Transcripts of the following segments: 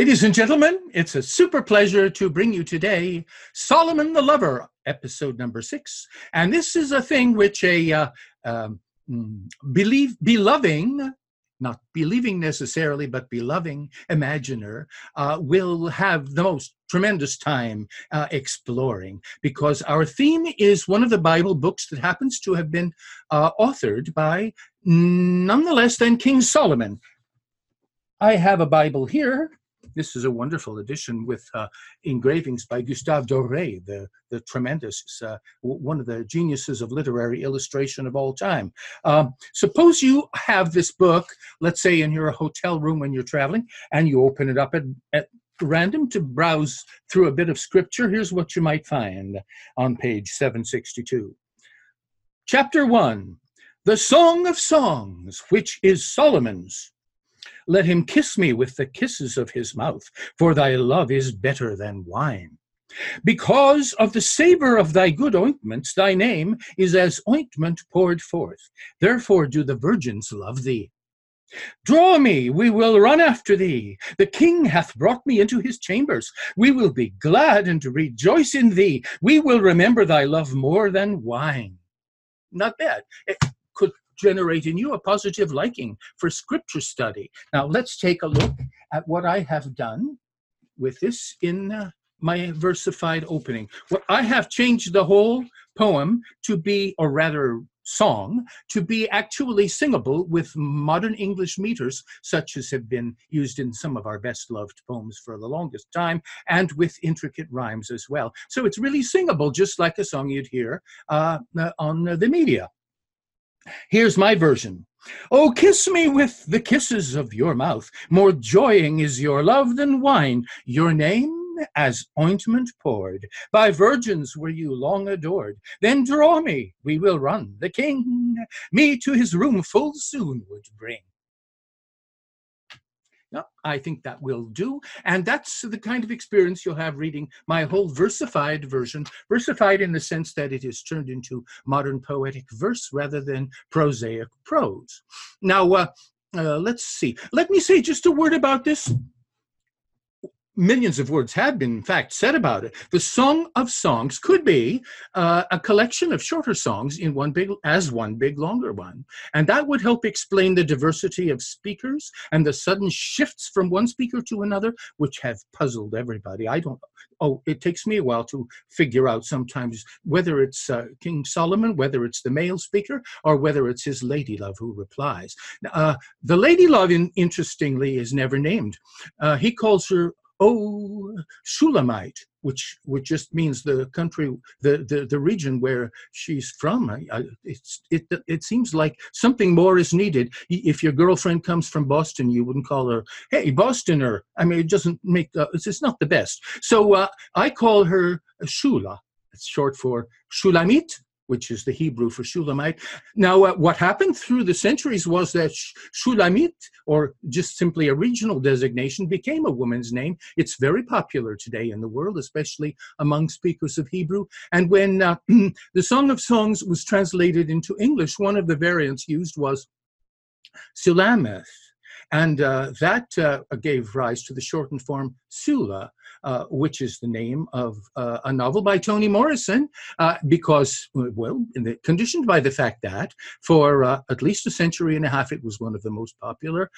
Ladies and gentlemen, it's a super pleasure to bring you today Solomon the Lover, episode number six. And this is a thing which a uh, um, mm, believe, beloving, not believing necessarily, but beloving imaginer uh, will have the most tremendous time uh, exploring because our theme is one of the Bible books that happens to have been uh, authored by none the less than King Solomon. I have a Bible here this is a wonderful edition with uh, engravings by Gustave Doré, the, the tremendous, uh, one of the geniuses of literary illustration of all time. Um, suppose you have this book, let's say in your hotel room when you're traveling, and you open it up at, at random to browse through a bit of scripture. Here's what you might find on page 762. Chapter 1 The Song of Songs, which is Solomon's. Let him kiss me with the kisses of his mouth, for thy love is better than wine. Because of the savor of thy good ointments, thy name is as ointment poured forth. Therefore do the virgins love thee. Draw me, we will run after thee. The king hath brought me into his chambers. We will be glad and rejoice in thee. We will remember thy love more than wine. Not bad. Could generate in you a positive liking for scripture study. Now, let's take a look at what I have done with this in uh, my versified opening. Well, I have changed the whole poem to be, or rather, song to be actually singable with modern English meters, such as have been used in some of our best loved poems for the longest time, and with intricate rhymes as well. So it's really singable, just like a song you'd hear uh, on the media. Here's my version. Oh, kiss me with the kisses of your mouth. More joying is your love than wine. Your name as ointment poured. By virgins were you long adored. Then draw me, we will run. The king me to his room full soon would bring. No, I think that will do. And that's the kind of experience you'll have reading my whole versified version, versified in the sense that it is turned into modern poetic verse rather than prosaic prose. Now, uh, uh, let's see. Let me say just a word about this millions of words have been, in fact, said about it. The Song of Songs could be uh, a collection of shorter songs in one big, as one big longer one, and that would help explain the diversity of speakers and the sudden shifts from one speaker to another, which have puzzled everybody. I don't. Oh, it takes me a while to figure out sometimes whether it's uh, King Solomon, whether it's the male speaker, or whether it's his lady love who replies. Uh, the lady love, in, interestingly, is never named. Uh, he calls her oh Shulamite, which which just means the country, the the, the region where she's from. I, I, it's it it seems like something more is needed. If your girlfriend comes from Boston, you wouldn't call her hey Bostoner. I mean, it doesn't make uh, it's, it's not the best. So uh, I call her Shula. It's short for Shulamit which is the Hebrew for Shulamite. Now, uh, what happened through the centuries was that Shulamit, or just simply a regional designation, became a woman's name. It's very popular today in the world, especially among speakers of Hebrew. And when uh, the Song of Songs was translated into English, one of the variants used was Sulamith. And uh, that uh, gave rise to the shortened form Sula, uh, which is the name of uh, a novel by Toni Morrison, uh, because, well, the, conditioned by the fact that for uh, at least a century and a half, it was one of the most popular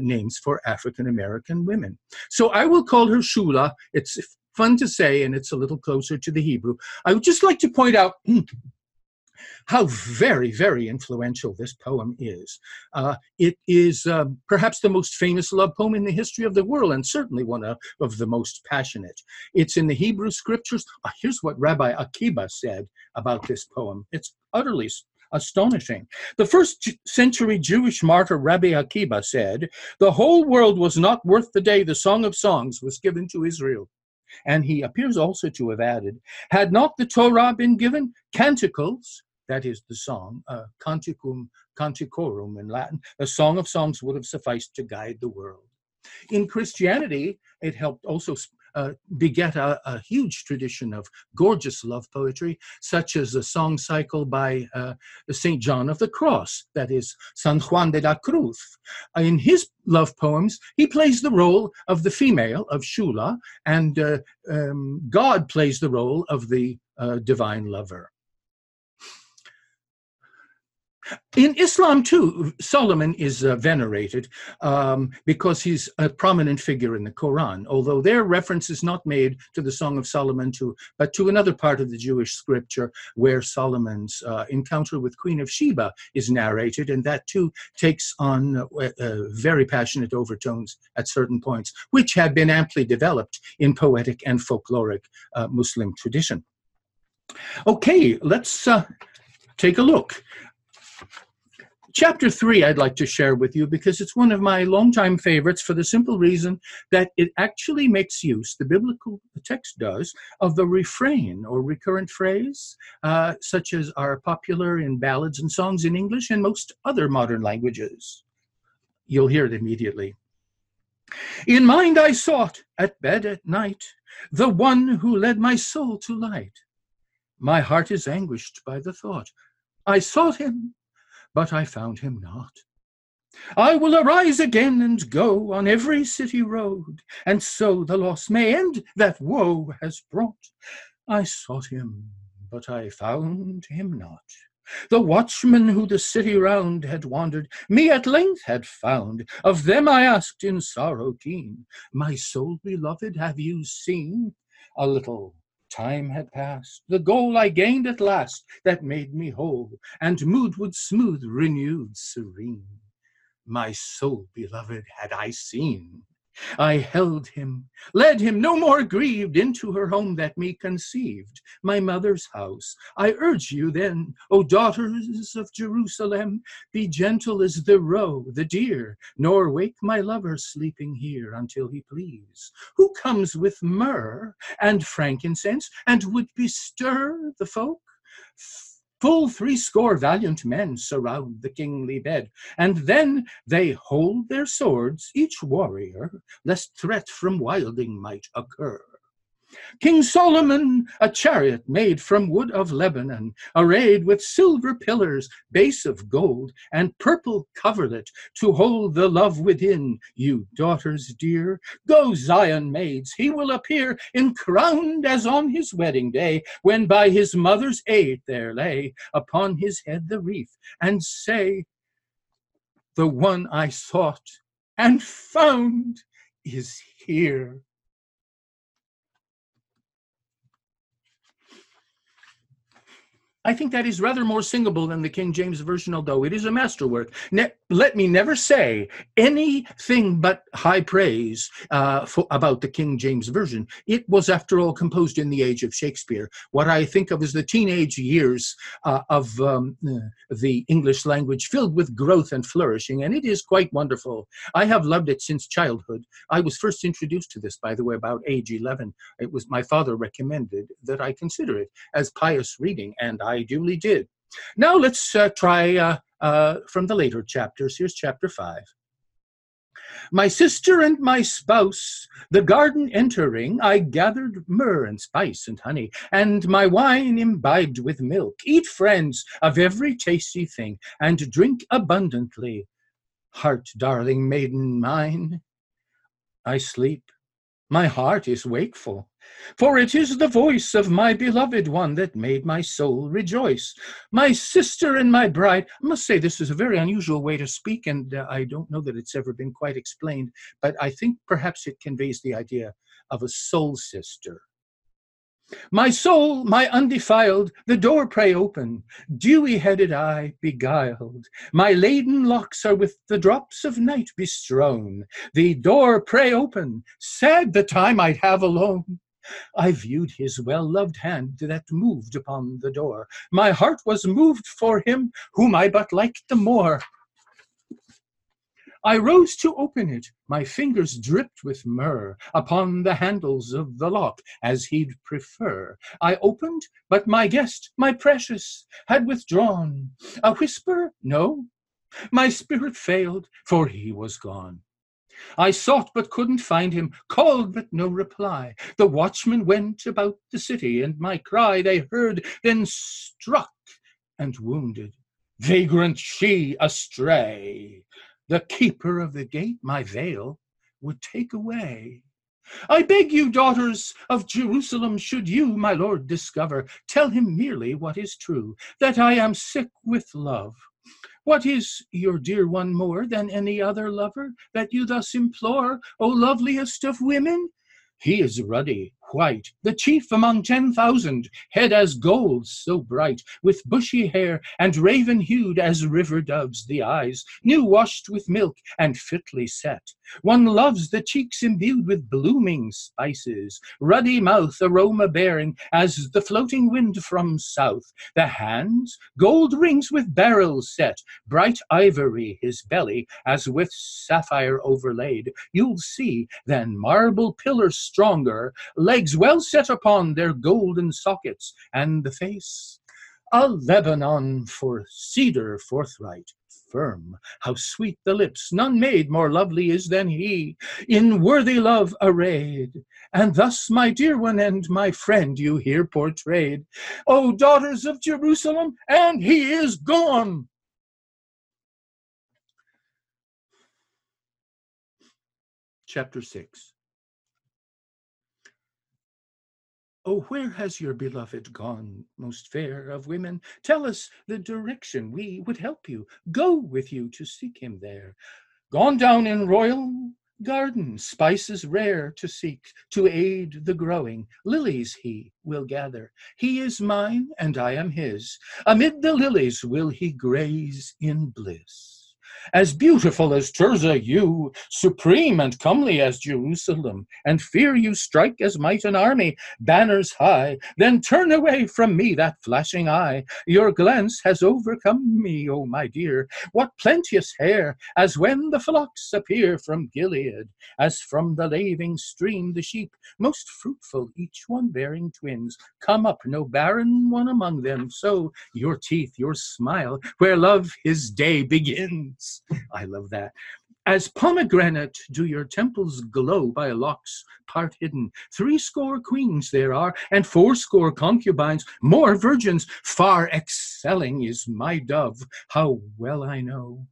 names for African American women. So I will call her Shula. It's fun to say, and it's a little closer to the Hebrew. I would just like to point out how very, very influential this poem is. Uh, it is um, perhaps the most famous love poem in the history of the world, and certainly one of, of the most passionate. It's in the Hebrew scriptures. Uh, here's what Rabbi Akiba said about this poem. It's utterly astonishing. The first century Jewish martyr Rabbi Akiba said, The whole world was not worth the day the Song of Songs was given to Israel. And he appears also to have added, Had not the Torah been given, canticles, that is the song, uh, Canticum Canticorum in Latin, a song of songs would have sufficed to guide the world. In Christianity, it helped also uh, beget a, a, huge tradition of gorgeous love poetry, such as a song cycle by uh, St. John of the Cross, that is, San Juan de la Cruz. In his love poems, he plays the role of the female, of Shula, and uh, um, God plays the role of the uh, divine lover. In Islam, too, Solomon is uh, venerated um, because he's a prominent figure in the Quran, although their reference is not made to the Song of Solomon, to, but to another part of the Jewish scripture where Solomon's uh, encounter with Queen of Sheba is narrated, and that too takes on uh, uh very passionate overtones at certain points, which have been amply developed in poetic and folkloric uh, Muslim tradition. Okay, let's uh, take a look Chapter three, I'd like to share with you because it's one of my longtime favorites for the simple reason that it actually makes use, the biblical text does, of the refrain or recurrent phrase, uh, such as are popular in ballads and songs in English and most other modern languages. You'll hear it immediately. In mind I sought at bed at night the one who led my soul to light. My heart is anguished by the thought. I sought him but I found him not. I will arise again and go on every city road, and so the loss may end that woe has brought. I sought him, but I found him not. The watchmen who the city round had wandered, me at length had found. Of them I asked in sorrow keen, My soul beloved, have you seen? A little Time had passed, the goal I gained at last, that made me whole, and mood would smooth, renewed, serene. My soul beloved had I seen. I held him, led him no more grieved into her home that me conceived, my mother's house. I urge you then, O daughters of Jerusalem, be gentle as the roe, the deer, nor wake my lover sleeping here until he please, who comes with myrrh and frankincense and would bestir the folk. Full threescore valiant men surround the kingly bed, and then they hold their swords, each warrior, lest threat from wilding might occur. King Solomon, a chariot made from wood of Lebanon, arrayed with silver pillars, base of gold, and purple coverlet, to hold the love within, you daughters dear. Go, Zion maids, he will appear, encrowned as on his wedding day, when by his mother's aid there lay upon his head the wreath, and say, The one I sought and found is here. I think that is rather more singable than the King James Version, although it is a masterwork. Ne- let me never say anything but high praise uh, for, about the King James Version. It was, after all, composed in the age of Shakespeare. What I think of as the teenage years uh, of um, the English language, filled with growth and flourishing, and it is quite wonderful. I have loved it since childhood. I was first introduced to this, by the way, about age 11. It was my father recommended that I consider it as pious reading, and I I duly did. Now let's uh, try uh, uh, from the later chapters. Here's chapter 5. My sister and my spouse, the garden entering, I gathered myrrh and spice and honey, and my wine imbibed with milk. Eat, friends, of every tasty thing, and drink abundantly. Heart, darling maiden mine, I sleep, my heart is wakeful. For it is the voice of my beloved one that made my soul rejoice. My sister and my bride. I must say, this is a very unusual way to speak, and uh, I don't know that it's ever been quite explained, but I think perhaps it conveys the idea of a soul sister. My soul, my undefiled, the door pray open, dewy headed eye beguiled. My laden locks are with the drops of night bestrown. The door pray open, sad the time I'd have alone. I viewed his well loved hand that moved upon the door. My heart was moved for him whom I but liked the more. I rose to open it. My fingers dripped with myrrh upon the handles of the lock, as he'd prefer. I opened, but my guest, my precious, had withdrawn. A whisper? No. My spirit failed, for he was gone. I sought but couldn't find him, called but no reply. The watchmen went about the city, and my cry they heard, then struck and wounded. Vagrant she astray. The keeper of the gate my veil would take away. I beg you, daughters of Jerusalem, should you, my lord, discover, tell him merely what is true, that I am sick with love. What is your dear one more than any other lover, that you thus implore, O loveliest of women? He is ruddy, white, the chief among ten thousand, head as gold so bright, with bushy hair, and raven hued as river doves the eyes, new washed with milk and fitly set. One loves the cheeks imbued with blooming spices, ruddy mouth aroma bearing as the floating wind from south. The hands, gold rings with beryls set, bright ivory his belly, as with sapphire overlaid. You'll see then marble pillars stronger, legs well set upon their golden sockets, and the face a Lebanon for cedar forthright firm. How sweet the lips, none made more lovely is than he, in worthy love arrayed. And thus, my dear one and my friend, you hear portrayed. O daughters of Jerusalem, and he is gone. Chapter 6 Oh, where has your beloved gone, most fair of women? Tell us the direction, we would help you, go with you to seek him there. Gone down in royal garden, spices rare to seek, to aid the growing. Lilies he will gather. He is mine, and I am his. Amid the lilies will he graze in bliss as beautiful as Tirzah you, supreme and comely as Jerusalem, and fear you strike as might an army, banners high, then turn away from me that flashing eye. Your glance has overcome me, O my dear. What plenteous hair, as when the flocks appear from Gilead, as from the laving stream the sheep, most fruitful, each one bearing twins, come up no barren one among them. So your teeth, your smile, where love his day begins. I love that. As pomegranate do your temples glow by locks part hidden. Three score queens there are, and fourscore concubines, more virgins, far excelling is my dove, how well I know.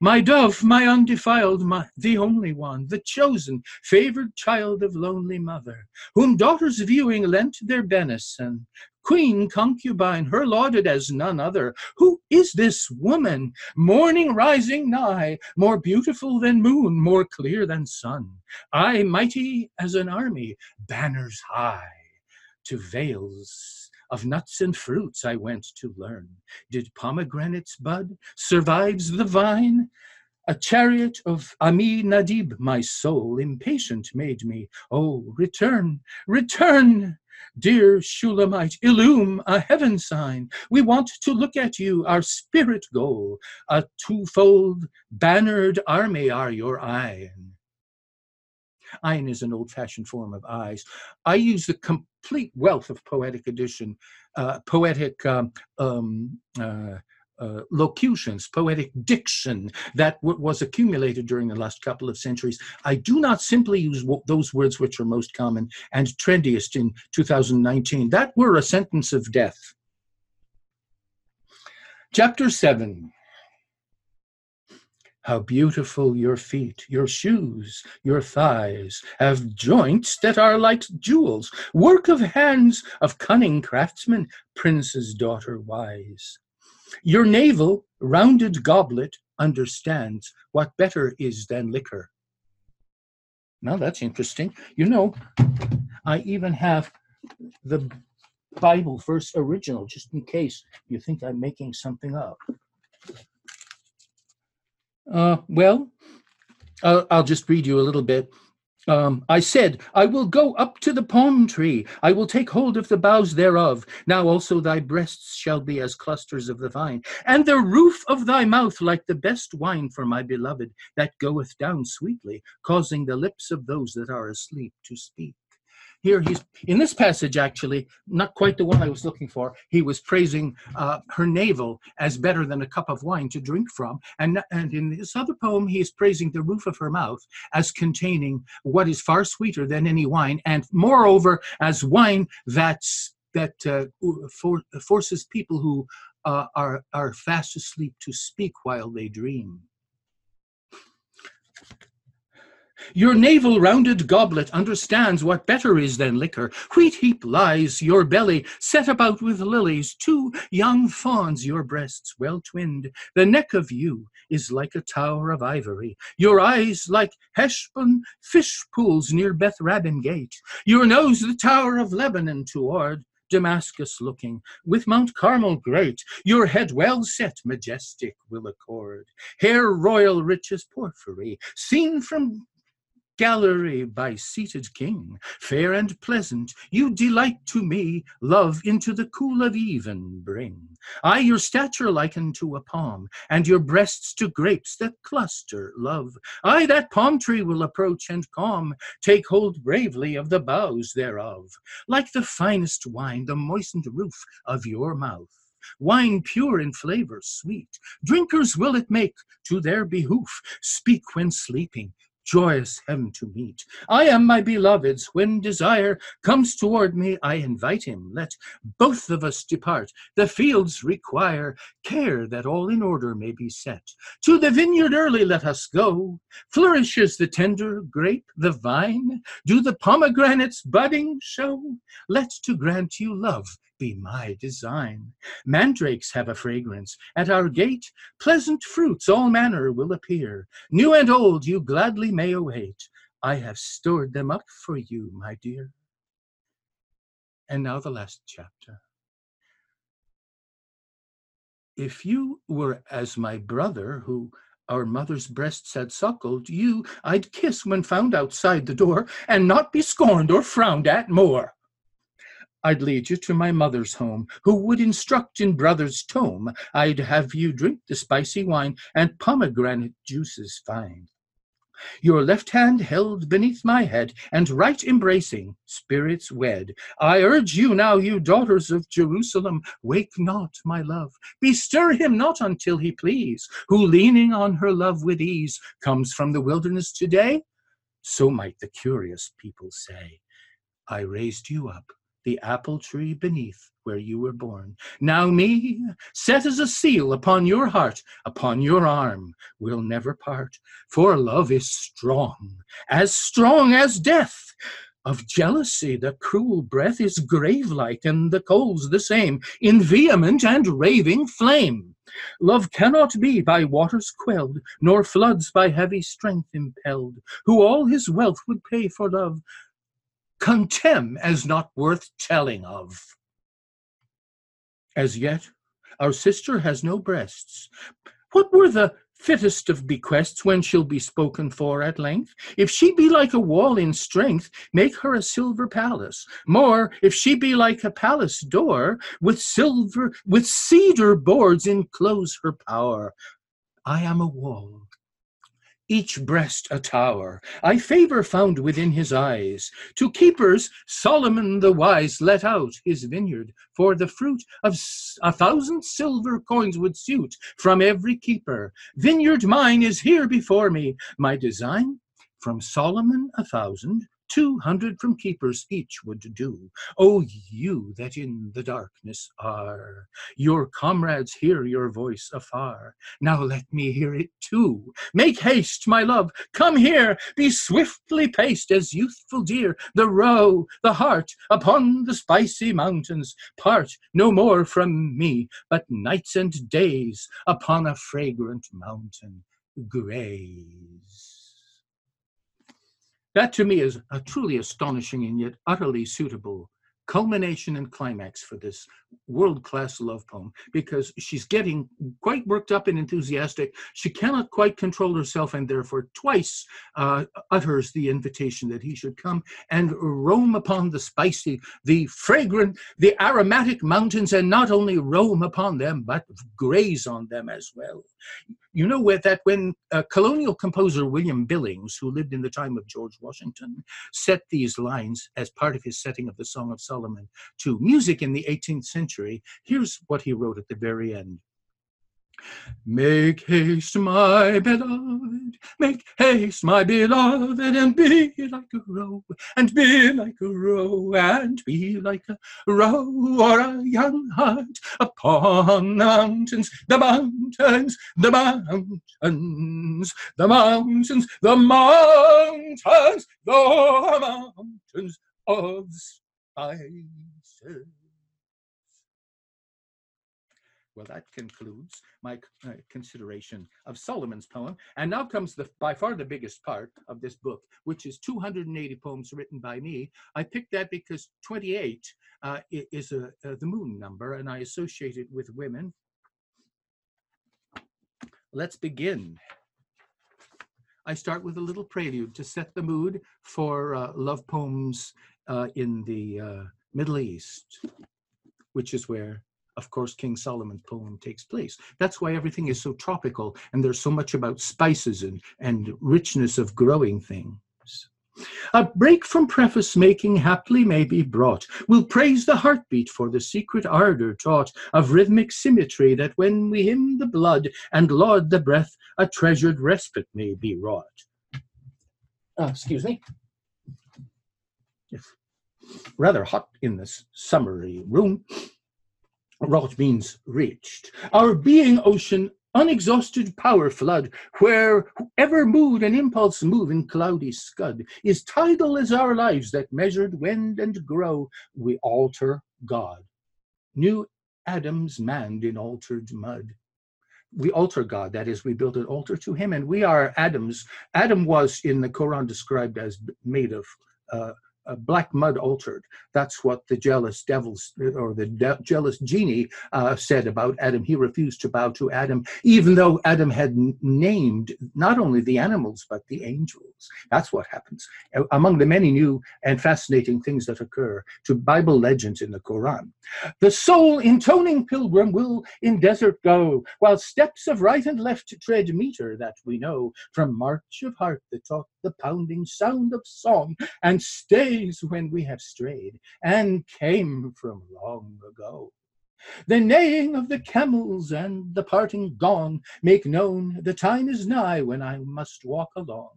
My dove, my undefiled, my, the only one, the chosen, favored child of lonely mother, whom daughters viewing lent their benison, queen concubine, her lauded as none other. Who is this woman? Morning rising nigh, more beautiful than moon, more clear than sun. I, mighty as an army, banners high, to vales of nuts and fruits I went to learn. Did pomegranates bud? Survives the vine? A chariot of Amminadib, my soul impatient made me. Oh, return, return! Dear Shulamite, illume a heaven sign. We want to look at you, our spirit goal. A twofold bannered army are your eyen. Eyen is an old fashioned form of eyes. I use the complete wealth of poetic edition, uh, poetic um, um, uh, uh, locutions, poetic diction that was accumulated during the last couple of centuries. I do not simply use those words which are most common and trendiest in 2019. That were a sentence of death. Chapter 7 how beautiful your feet, your shoes, your thighs have joints that are like jewels, work of hands of cunning craftsmen, prince's daughter wise. Your navel, rounded goblet, understands what better is than liquor. Now that's interesting. You know, I even have the Bible verse original, just in case you think I'm making something up. Uh, well, I'll, I'll just read you a little bit. Um, I said, I will go up to the palm tree. I will take hold of the boughs thereof. Now also thy breasts shall be as clusters of the vine, and the roof of thy mouth like the best wine for my beloved, that goeth down sweetly, causing the lips of those that are asleep to speak. Here he's in this passage actually not quite the one i was looking for he was praising uh, her navel as better than a cup of wine to drink from and, and in this other poem he is praising the roof of her mouth as containing what is far sweeter than any wine and moreover as wine that's that uh, for, forces people who uh, are, are fast asleep to speak while they dream Your navel rounded goblet understands what better is than liquor. Wheat heap lies your belly, set about with lilies, two young fawns your breasts well twinned. The neck of you is like a tower of ivory, your eyes like Heshbon fish pools near Beth Rabbim gate, your nose the tower of Lebanon toward. Damascus looking, with Mount Carmel great, your head well set, majestic will accord, hair royal rich as porphyry, seen from gallery by seated king, fair and pleasant, you delight to me, love into the cool of even bring. I your stature liken to a palm, and your breasts to grapes that cluster, love. I that palm tree will approach and calm, take hold bravely of the boughs thereof, like the finest wine, the moistened roof of your mouth wine pure in flavor, sweet. Drinkers will it make to their behoof. Speak when sleeping, joyous heaven to meet. I am my beloved's. When desire comes toward me, I invite him. Let both of us depart. The fields require care that all in order may be set. To the vineyard early let us go. Flourishes the tender grape, the vine? Do the pomegranates budding show? Let to grant you love be my design. Mandrakes have a fragrance. At our gate, pleasant fruits, all manner, will appear. New and old you gladly may await. I have stored them up for you, my dear. And now the last chapter. If you were as my brother, who our mother's breasts had suckled, you I'd kiss when found outside the door, and not be scorned or frowned at more. I'd lead you to my mother's home, who would instruct in brother's tome. I'd have you drink the spicy wine and pomegranate juices fine. Your left hand held beneath my head, and right embracing, spirits wed. I urge you now, you daughters of Jerusalem, wake not, my love. Bestir him not until he please, who leaning on her love with ease comes from the wilderness today. So might the curious people say. I raised you up the apple tree beneath where you were born. Now me, set as a seal upon your heart, upon your arm, we'll never part. For love is strong, as strong as death. Of jealousy, the cruel breath is grave like, and the coals the same, in vehement and raving flame. Love cannot be by waters quelled, nor floods by heavy strength impelled. Who all his wealth would pay for love, contemn as not worth telling of. As yet, our sister has no breasts. What were the fittest of bequests when she'll be spoken for at length? If she be like a wall in strength, make her a silver palace. More, if she be like a palace door, with silver, with cedar boards enclose her power. I am a wall, each breast a tower. I favor found within his eyes. To keepers, Solomon the wise let out his vineyard, for the fruit of a thousand silver coins would suit from every keeper. Vineyard mine is here before me. My design? From Solomon a thousand, Two hundred from keepers each would do. O you that in the darkness are, your comrades hear your voice afar. Now let me hear it too. Make haste, my love, come here, be swiftly paced as youthful deer. The roe, the hart, upon the spicy mountains, part no more from me, but nights and days upon a fragrant mountain graze. That to me is a truly astonishing and yet utterly suitable culmination and climax for this world class love poem because she's getting quite worked up and enthusiastic. She cannot quite control herself and therefore twice uh, utters the invitation that he should come and roam upon the spicy, the fragrant, the aromatic mountains and not only roam upon them but graze on them as well. You know where that when uh, colonial composer William Billings, who lived in the time of George Washington, set these lines as part of his setting of the Song of Solomon to music in the 18th century, here's what he wrote at the very end. Make haste, my beloved, make haste, my beloved, and be like a roe, and be like a roe, and be like a roe or a young hart upon the mountains, the mountains, the mountains, the mountains, the mountains, the mountains of spices. Well, that concludes my uh, consideration of Solomon's poem. And now comes the by far the biggest part of this book, which is 280 poems written by me. I picked that because 28 uh, is a, a, the moon number, and I associate it with women. Let's begin. I start with a little prelude to set the mood for uh, love poems uh, in the uh, Middle East, which is where of course, King Solomon's poem takes place. That's why everything is so tropical and there's so much about spices and, and richness of growing things. A break from preface making haply may be brought. We'll praise the heartbeat for the secret ardor taught of rhythmic symmetry that when we hymn the blood and laud the breath, a treasured respite may be wrought. Uh, excuse me. It's rather hot in this summery room. Rot means reached. Our being ocean, unexhausted power flood, where ever mood and impulse move in cloudy scud, is tidal as our lives that measured wend and grow, we alter God. New Adams manned in altered mud. We alter God, that is, we build an altar to him, and we are Adams. Adam was in the Quran described as made of uh, uh, black mud altered. That's what the jealous devils or the de- jealous genie uh, said about Adam. He refused to bow to Adam, even though Adam had n- named not only the animals but the angels. That's what happens. Among the many new and fascinating things that occur to Bible legends in the Quran, the soul intoning pilgrim will in desert go, while steps of right and left tread meter that we know from march of heart that taught the pounding sound of song and stays when we have strayed and came from long ago. The neighing of the camels and the parting gong make known the time is nigh when I must walk along.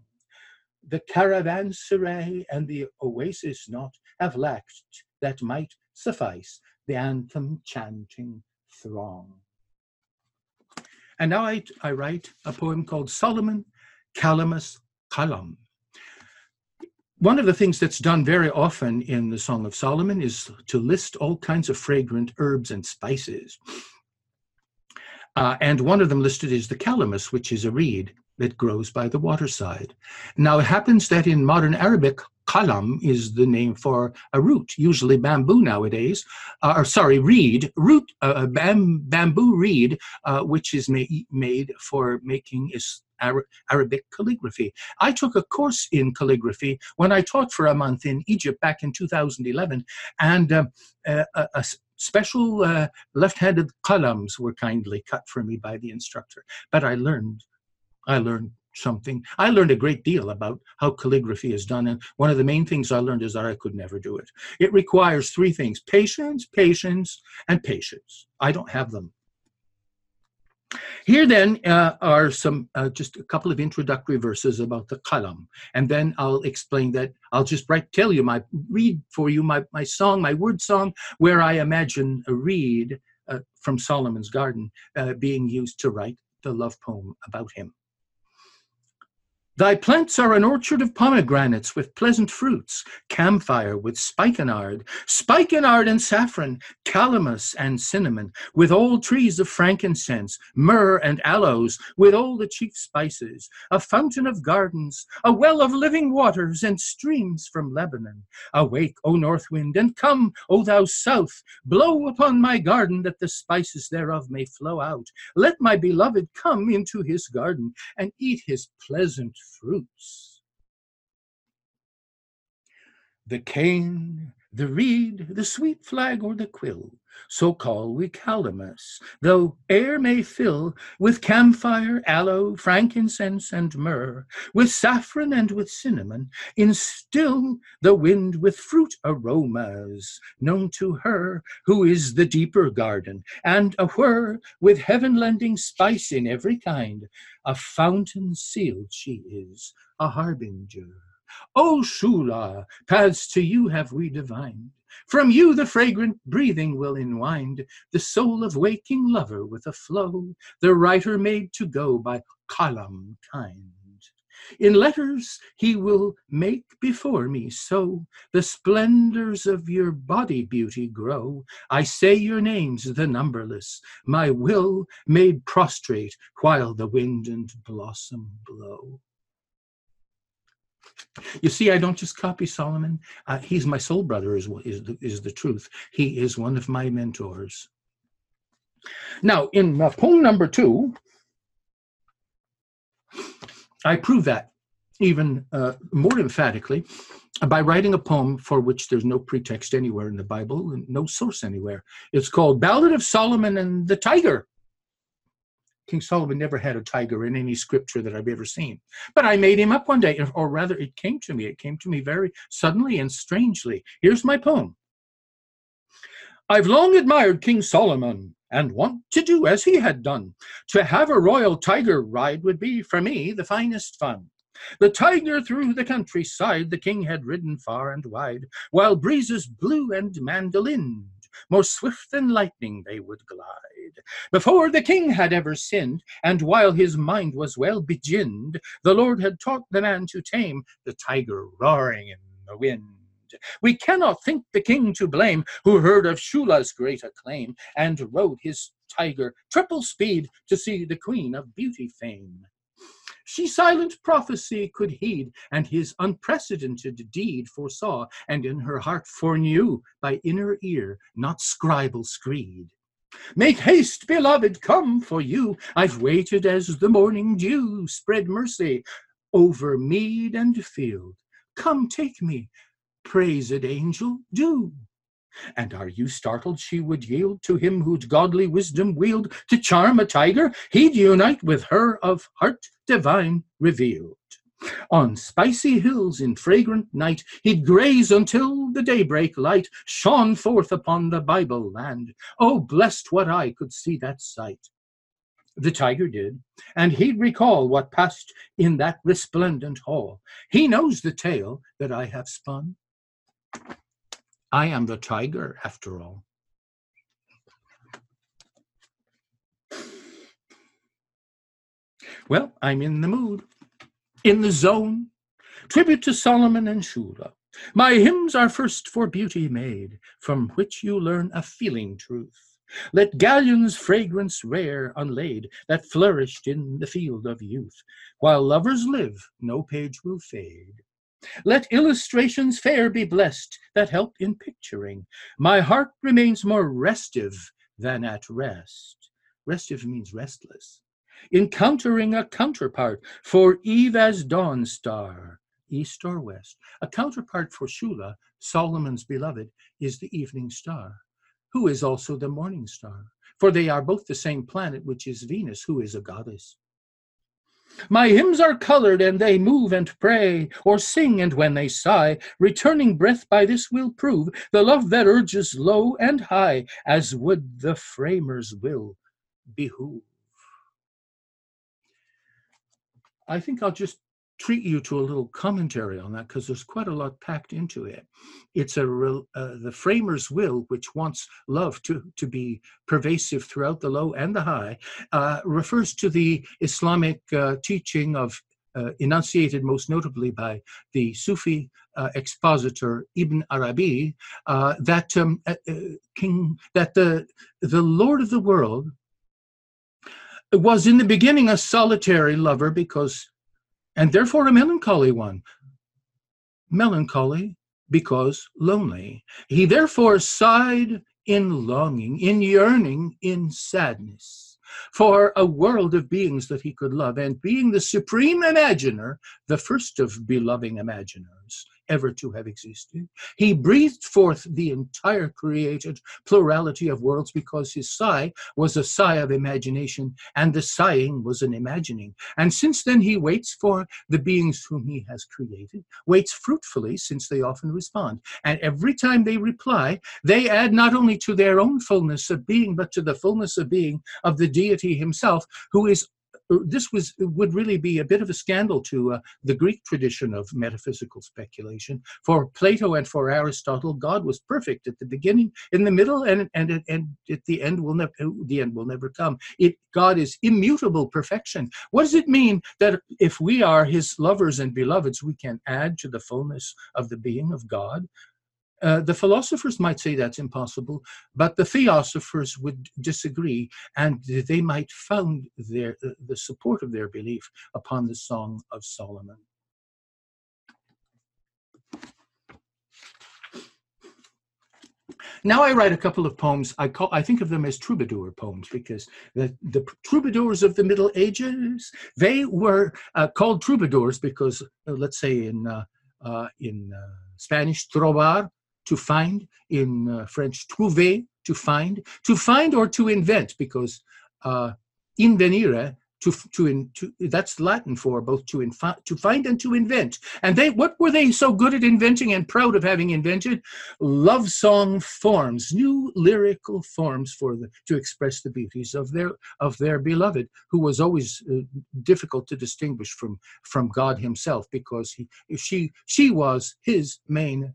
The caravanserai and the oasis not have lacked that might suffice the anthem chanting throng. And now I, I write a poem called Solomon, Calamus, Qalam. One of the things that's done very often in the Song of Solomon is to list all kinds of fragrant herbs and spices. Uh, and one of them listed is the calamus, which is a reed that grows by the waterside. Now, it happens that in modern Arabic, qalam is the name for a root, usually bamboo nowadays, uh, or sorry, reed, root, uh, bam, bamboo reed, uh, which is ma- made for making is Arabic calligraphy. I took a course in calligraphy when I taught for a month in Egypt back in 2011, and uh, a, a special uh, left-handed qalams were kindly cut for me by the instructor. But I learned, I learned something. I learned a great deal about how calligraphy is done, and one of the main things I learned is that I could never do it. It requires three things: patience, patience, and patience. I don't have them. Here then uh, are some, uh, just a couple of introductory verses about the qalam, and then I'll explain that. I'll just write, tell you my, read for you my, my song, my word song, where I imagine a reed uh, from Solomon's Garden uh, being used to write the love poem about him. Thy plants are an orchard of pomegranates with pleasant fruits, camphire with spikenard, spikenard and saffron, calamus and cinnamon, with all trees of frankincense, myrrh and aloes, with all the chief spices, a fountain of gardens, a well of living waters, and streams from Lebanon. Awake, O north wind, and come, O thou south, blow upon my garden that the spices thereof may flow out. Let my beloved come into his garden and eat his pleasant fruits. The cane, the reed, the sweet flag, or the quill, so call we calamus, though air may fill with camphire, aloe, frankincense, and myrrh, with saffron and with cinnamon, instill the wind with fruit aromas, known to her who is the deeper garden, and a whir with heaven lending spice in every kind, a fountain sealed she is, a harbinger. O Shula, paths to you have we divined. From you the fragrant breathing will enwind, the soul of waking lover with a flow, the writer made to go by Qalam kind. In letters he will make before me so the splendors of your body beauty grow. I say your names, the numberless, my will made prostrate while the wind and blossom blow. You see, I don't just copy Solomon. Uh, he's my soul brother, is, is, the, is the truth. He is one of my mentors. Now, in poem number two, I prove that even uh, more emphatically by writing a poem for which there's no pretext anywhere in the Bible and no source anywhere. It's called Ballad of Solomon and the Tiger. King Solomon never had a tiger in any scripture that I've ever seen. But I made him up one day, or rather, it came to me. It came to me very suddenly and strangely. Here's my poem I've long admired King Solomon and want to do as he had done. To have a royal tiger ride would be, for me, the finest fun. The tiger through the countryside the king had ridden far and wide, while breezes blew and mandolined, more swift than lightning they would glide. Before the king had ever sinned, and while his mind was well beginned, the Lord had taught the man to tame the tiger roaring in the wind. We cannot think the king to blame, who heard of Shula's great acclaim, and rode his tiger triple speed to see the queen of beauty fame. She silent prophecy could heed, and his unprecedented deed foresaw, and in her heart foreknew by inner ear, not scribal screed. Make haste, beloved, come for you. I've waited as the morning dew spread mercy over mead and field. Come take me, praised angel, do. And are you startled she would yield to him who'd godly wisdom wield to charm a tiger? He'd unite with her of heart divine revealed. On spicy hills in fragrant night, he'd graze until the daybreak light shone forth upon the Bible land. Oh, blessed what eye could see that sight. The tiger did, and he'd recall what passed in that resplendent hall. He knows the tale that I have spun. I am the tiger, after all. Well, I'm in the mood, in the zone. Tribute to Solomon and Shula. My hymns are first for beauty made, from which you learn a feeling truth. Let galleons fragrance rare unlaid that flourished in the field of youth. While lovers live, no page will fade. Let illustrations fair be blessed that help in picturing. My heart remains more restive than at rest. Restive means restless. Encountering a counterpart for Eve as dawn star, east or west. A counterpart for Shula, Solomon's beloved, is the evening star, who is also the morning star. For they are both the same planet, which is Venus, who is a goddess. My hymns are colored, and they move and pray, or sing, and when they sigh, returning breath by this will prove the love that urges low and high, as would the framer's will behoove. I think I'll just treat you to a little commentary on that because there's quite a lot packed into it. It's a real, uh, the framer's will, which wants love to, to be pervasive throughout the low and the high, uh, refers to the Islamic uh, teaching of uh, enunciated most notably by the Sufi uh, expositor Ibn Arabi, uh, that um, King, that the the Lord of the world was in the beginning a solitary lover because, and therefore a melancholy one. Melancholy because lonely. He therefore sighed in longing, in yearning, in sadness for a world of beings that he could love. And being the supreme imaginer, the first of beloving imaginers, ever to have existed. He breathed forth the entire created plurality of worlds because his sigh was a sigh of imagination, and the sighing was an imagining. And since then, he waits for the beings whom he has created, waits fruitfully, since they often respond. And every time they reply, they add not only to their own fullness of being, but to the fullness of being of the deity himself, who is this was would really be a bit of a scandal to uh, the Greek tradition of metaphysical speculation. For Plato and for Aristotle, God was perfect at the beginning, in the middle, and and and at the end will never the end will never come. It God is immutable perfection. What does it mean that if we are His lovers and beloveds, we can add to the fullness of the being of God? Uh, the philosophers might say that's impossible, but the theosophers would disagree, and they might found their, uh, the support of their belief upon the Song of Solomon. Now I write a couple of poems. I call I think of them as troubadour poems because the, the troubadours of the Middle Ages they were uh, called troubadours because uh, let's say in uh, uh in Spanish trobar to find, in uh, French, trouver, to find, to find or to invent, because uh, invenire, to, to, in, to, that's Latin for both to, to find and to invent. And they, what were they so good at inventing and proud of having invented? Love song forms, new lyrical forms for the, to express the beauties of their, of their beloved, who was always uh, difficult to distinguish from, from God himself because he, she, she was his main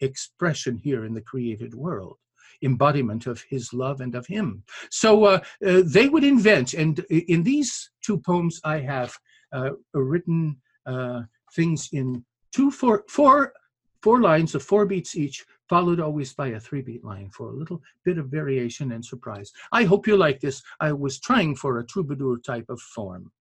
expression here in the created world embodiment of his love and of him. So uh, uh, they would invent and in these two poems i have uh, written uh, things in two four four four lines of four beats each followed always by a three beat line for a little bit of variation and surprise. I hope you like this. I was trying for a troubadour type of form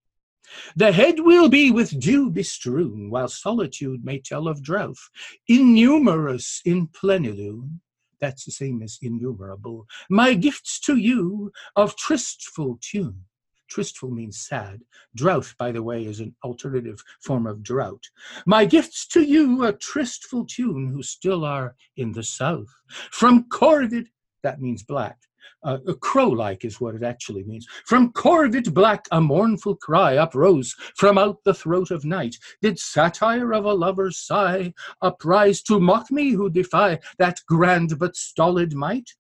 the head will be with dew bestrewn, while solitude may tell of drouth. Innumerous in plenilune, that's the same as innumerable, my gifts to you of tristful tune. Tristful means sad. Drought, by the way, is an alternative form of drought. My gifts to you a tristful tune who still are in the south. From Corvid, that means black, uh, crow-like is what it actually means. From corvid black a mournful cry uprose from out the throat of night. Did satire of a lover's sigh uprise to mock me who defy that grand but stolid might?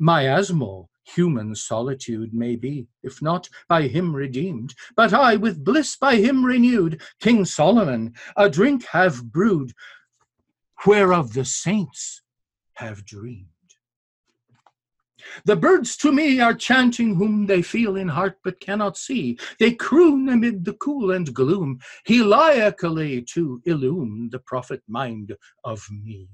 Miasmal human solitude may be, if not by him redeemed, but I with bliss by him renewed, King Solomon, a drink have brewed, whereof the saints have dreamed. The birds to me are chanting whom they feel in heart but cannot see. They croon amid the cool and gloom, heliacally to illume the prophet mind of me.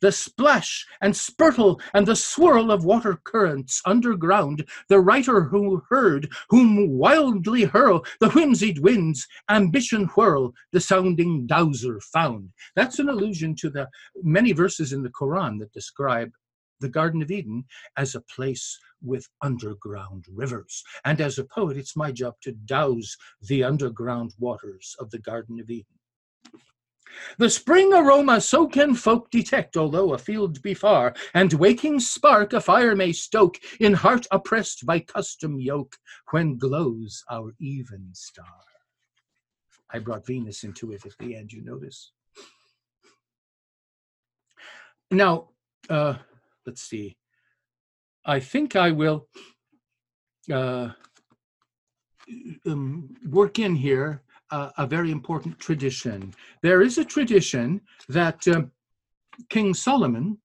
The splash and spurtle and the swirl of water currents underground, the writer who heard, whom wildly hurl the whimsied winds, ambition whirl, the sounding dowser found. That's an allusion to the many verses in the Quran that describe the Garden of Eden as a place with underground rivers. And as a poet, it's my job to dowse the underground waters of the Garden of Eden. The spring aroma so can folk detect, although a field be far, and waking spark a fire may stoke in heart oppressed by custom yoke, when glows our even star. I brought Venus into it at the end, you notice. Now, uh, let's see. I think I will uh, um, work in here uh, a very important tradition. There is a tradition that uh, King Solomon,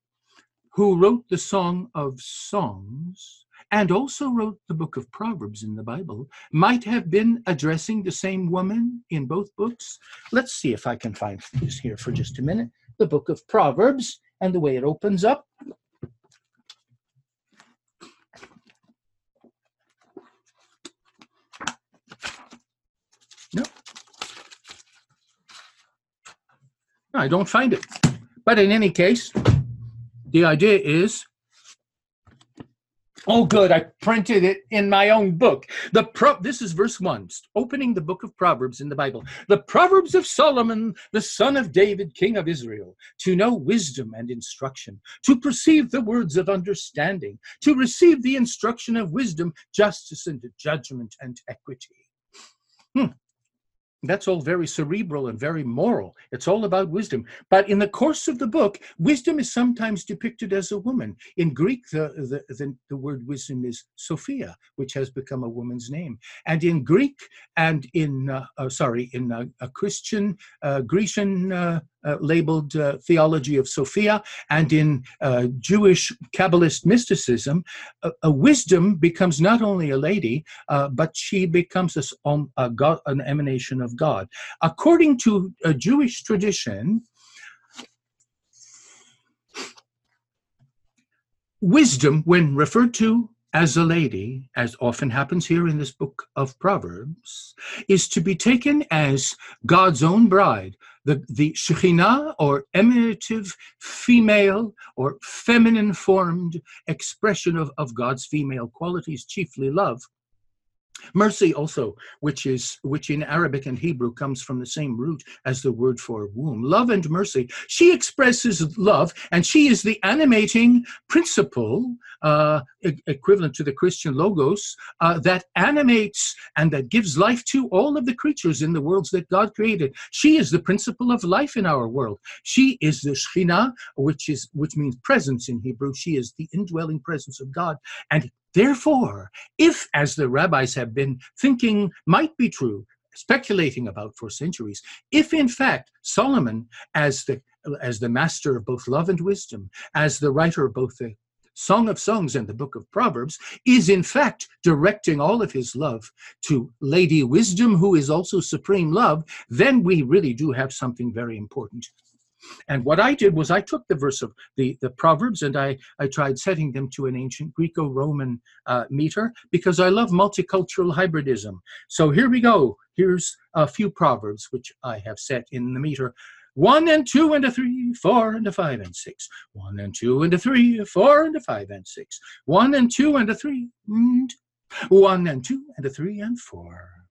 who wrote the Song of Songs, and also wrote the book of Proverbs in the Bible, might have been addressing the same woman in both books. Let's see if I can find this here for just a minute. The book of Proverbs and the way it opens up. I don't find it. But in any case, the idea is Oh, good. I printed it in my own book. The pro- this is verse one, opening the book of Proverbs in the Bible. The Proverbs of Solomon, the son of David, king of Israel, to know wisdom and instruction, to perceive the words of understanding, to receive the instruction of wisdom, justice and judgment and equity. Hmm. That's all very cerebral and very moral. It's all about wisdom. But in the course of the book, wisdom is sometimes depicted as a woman. In Greek, the, the, the, the, word wisdom is Sophia, which has become a woman's name. And in Greek and in, uh, uh, sorry, in uh, a Christian, uh, Grecian uh, labeled uh, theology of Sophia, and in uh, Jewish Kabbalist mysticism, a, a, wisdom becomes not only a lady, uh, but she becomes a, a God, an emanation of God. According to a Jewish tradition, wisdom, when referred to as a lady, as often happens here in this book of Proverbs, is to be taken as God's own bride, the, the Shekhinah or emanative female or feminine formed expression of, of God's female qualities, chiefly love, Mercy also, which is which in Arabic and Hebrew comes from the same root as the word for womb. Love and mercy. She expresses love, and she is the animating principle, uh, equivalent to the Christian logos, uh, that animates and that gives life to all of the creatures in the worlds that God created. She is the principle of life in our world. She is the Shekhinah, which is which means presence in Hebrew. She is the indwelling presence of God, and Therefore, if, as the rabbis have been thinking might be true, speculating about for centuries, if in fact Solomon, as the as the master of both love and wisdom, as the writer of both the Song of Songs and the Book of Proverbs, is in fact directing all of his love to Lady Wisdom, who is also supreme love, then we really do have something very important and what I did was I took the verse of the, the Proverbs and I, I tried setting them to an ancient Greco Roman uh, meter because I love multicultural hybridism. So here we go. Here's a few Proverbs which I have set in the meter. One and two and a three, four and a five and six. One and two and a three, four and a five and six. One and two and a three, and one and two and a three and four.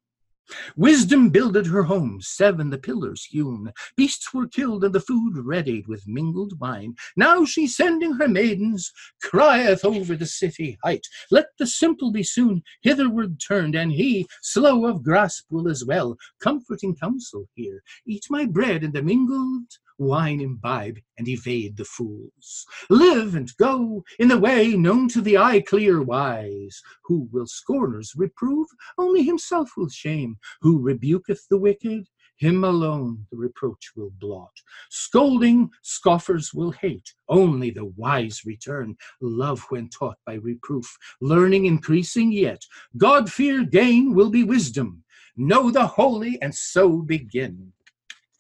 Wisdom builded her home, seven the pillars hewn. Beasts were killed, and the food readied with mingled wine. Now she's sending her maidens, crieth over the city height. Let the simple be soon hitherward turned, and he, slow of grasp, will as well comforting counsel hear. Eat my bread, and the mingled wine imbibe and evade the fools. Live and go in the way known to the eye clear wise. Who will scorners reprove? Only himself will shame. Who rebuketh the wicked? Him alone the reproach will blot. Scolding, scoffers will hate. Only the wise return. Love when taught by reproof. Learning increasing yet. God fear gain will be wisdom. Know the holy and so begin.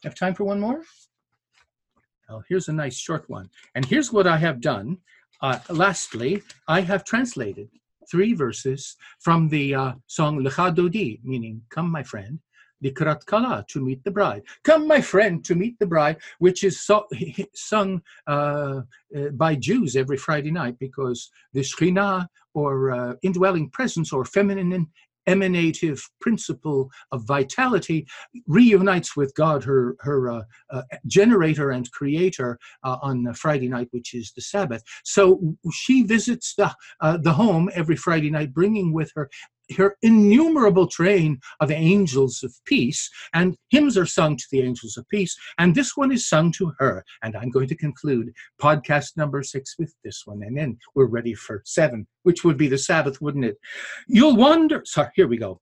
Have time for one more? Well, here's a nice short one. And here's what I have done. Uh, lastly, I have translated three verses from the uh, song Lecha Dodi, meaning, Come, my friend, Likrat Kala, to meet the bride. Come, my friend, to meet the bride, which is so, sung uh, uh, by Jews every Friday night because the Shekhinah, or uh, indwelling presence, or feminine emanative principle of vitality reunites with God, her her uh, uh, generator and creator, uh, on Friday night, which is the Sabbath. So she visits the uh, the home every Friday night, bringing with her her innumerable train of angels of peace, and hymns are sung to the angels of peace, and this one is sung to her. And I'm going to conclude podcast number six with this one, and then we're ready for seven, which would be the Sabbath, wouldn't it? You'll wonder. Sorry, here we go.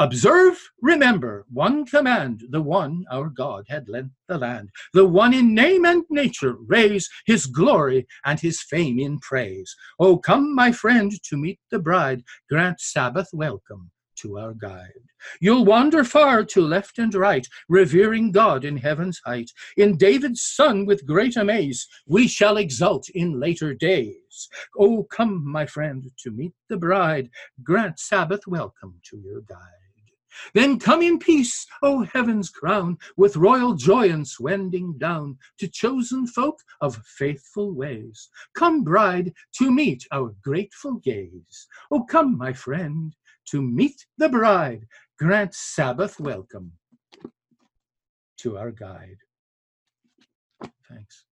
Observe, remember, one command, the one our God had lent the land, the one in name and nature raise his glory and his fame in praise. Oh, come, my friend, to meet the bride, grant Sabbath welcome to our guide. You'll wander far to left and right, revering God in heaven's height. In David's son with great amaze, we shall exult in later days. Oh, come, my friend, to meet the bride, grant Sabbath welcome to your guide. Then come in peace, O heaven's crown, with royal joyance wending down to chosen folk of faithful ways. Come, bride, to meet our grateful gaze. O come, my friend, to meet the bride. Grant Sabbath welcome to our guide. Thanks.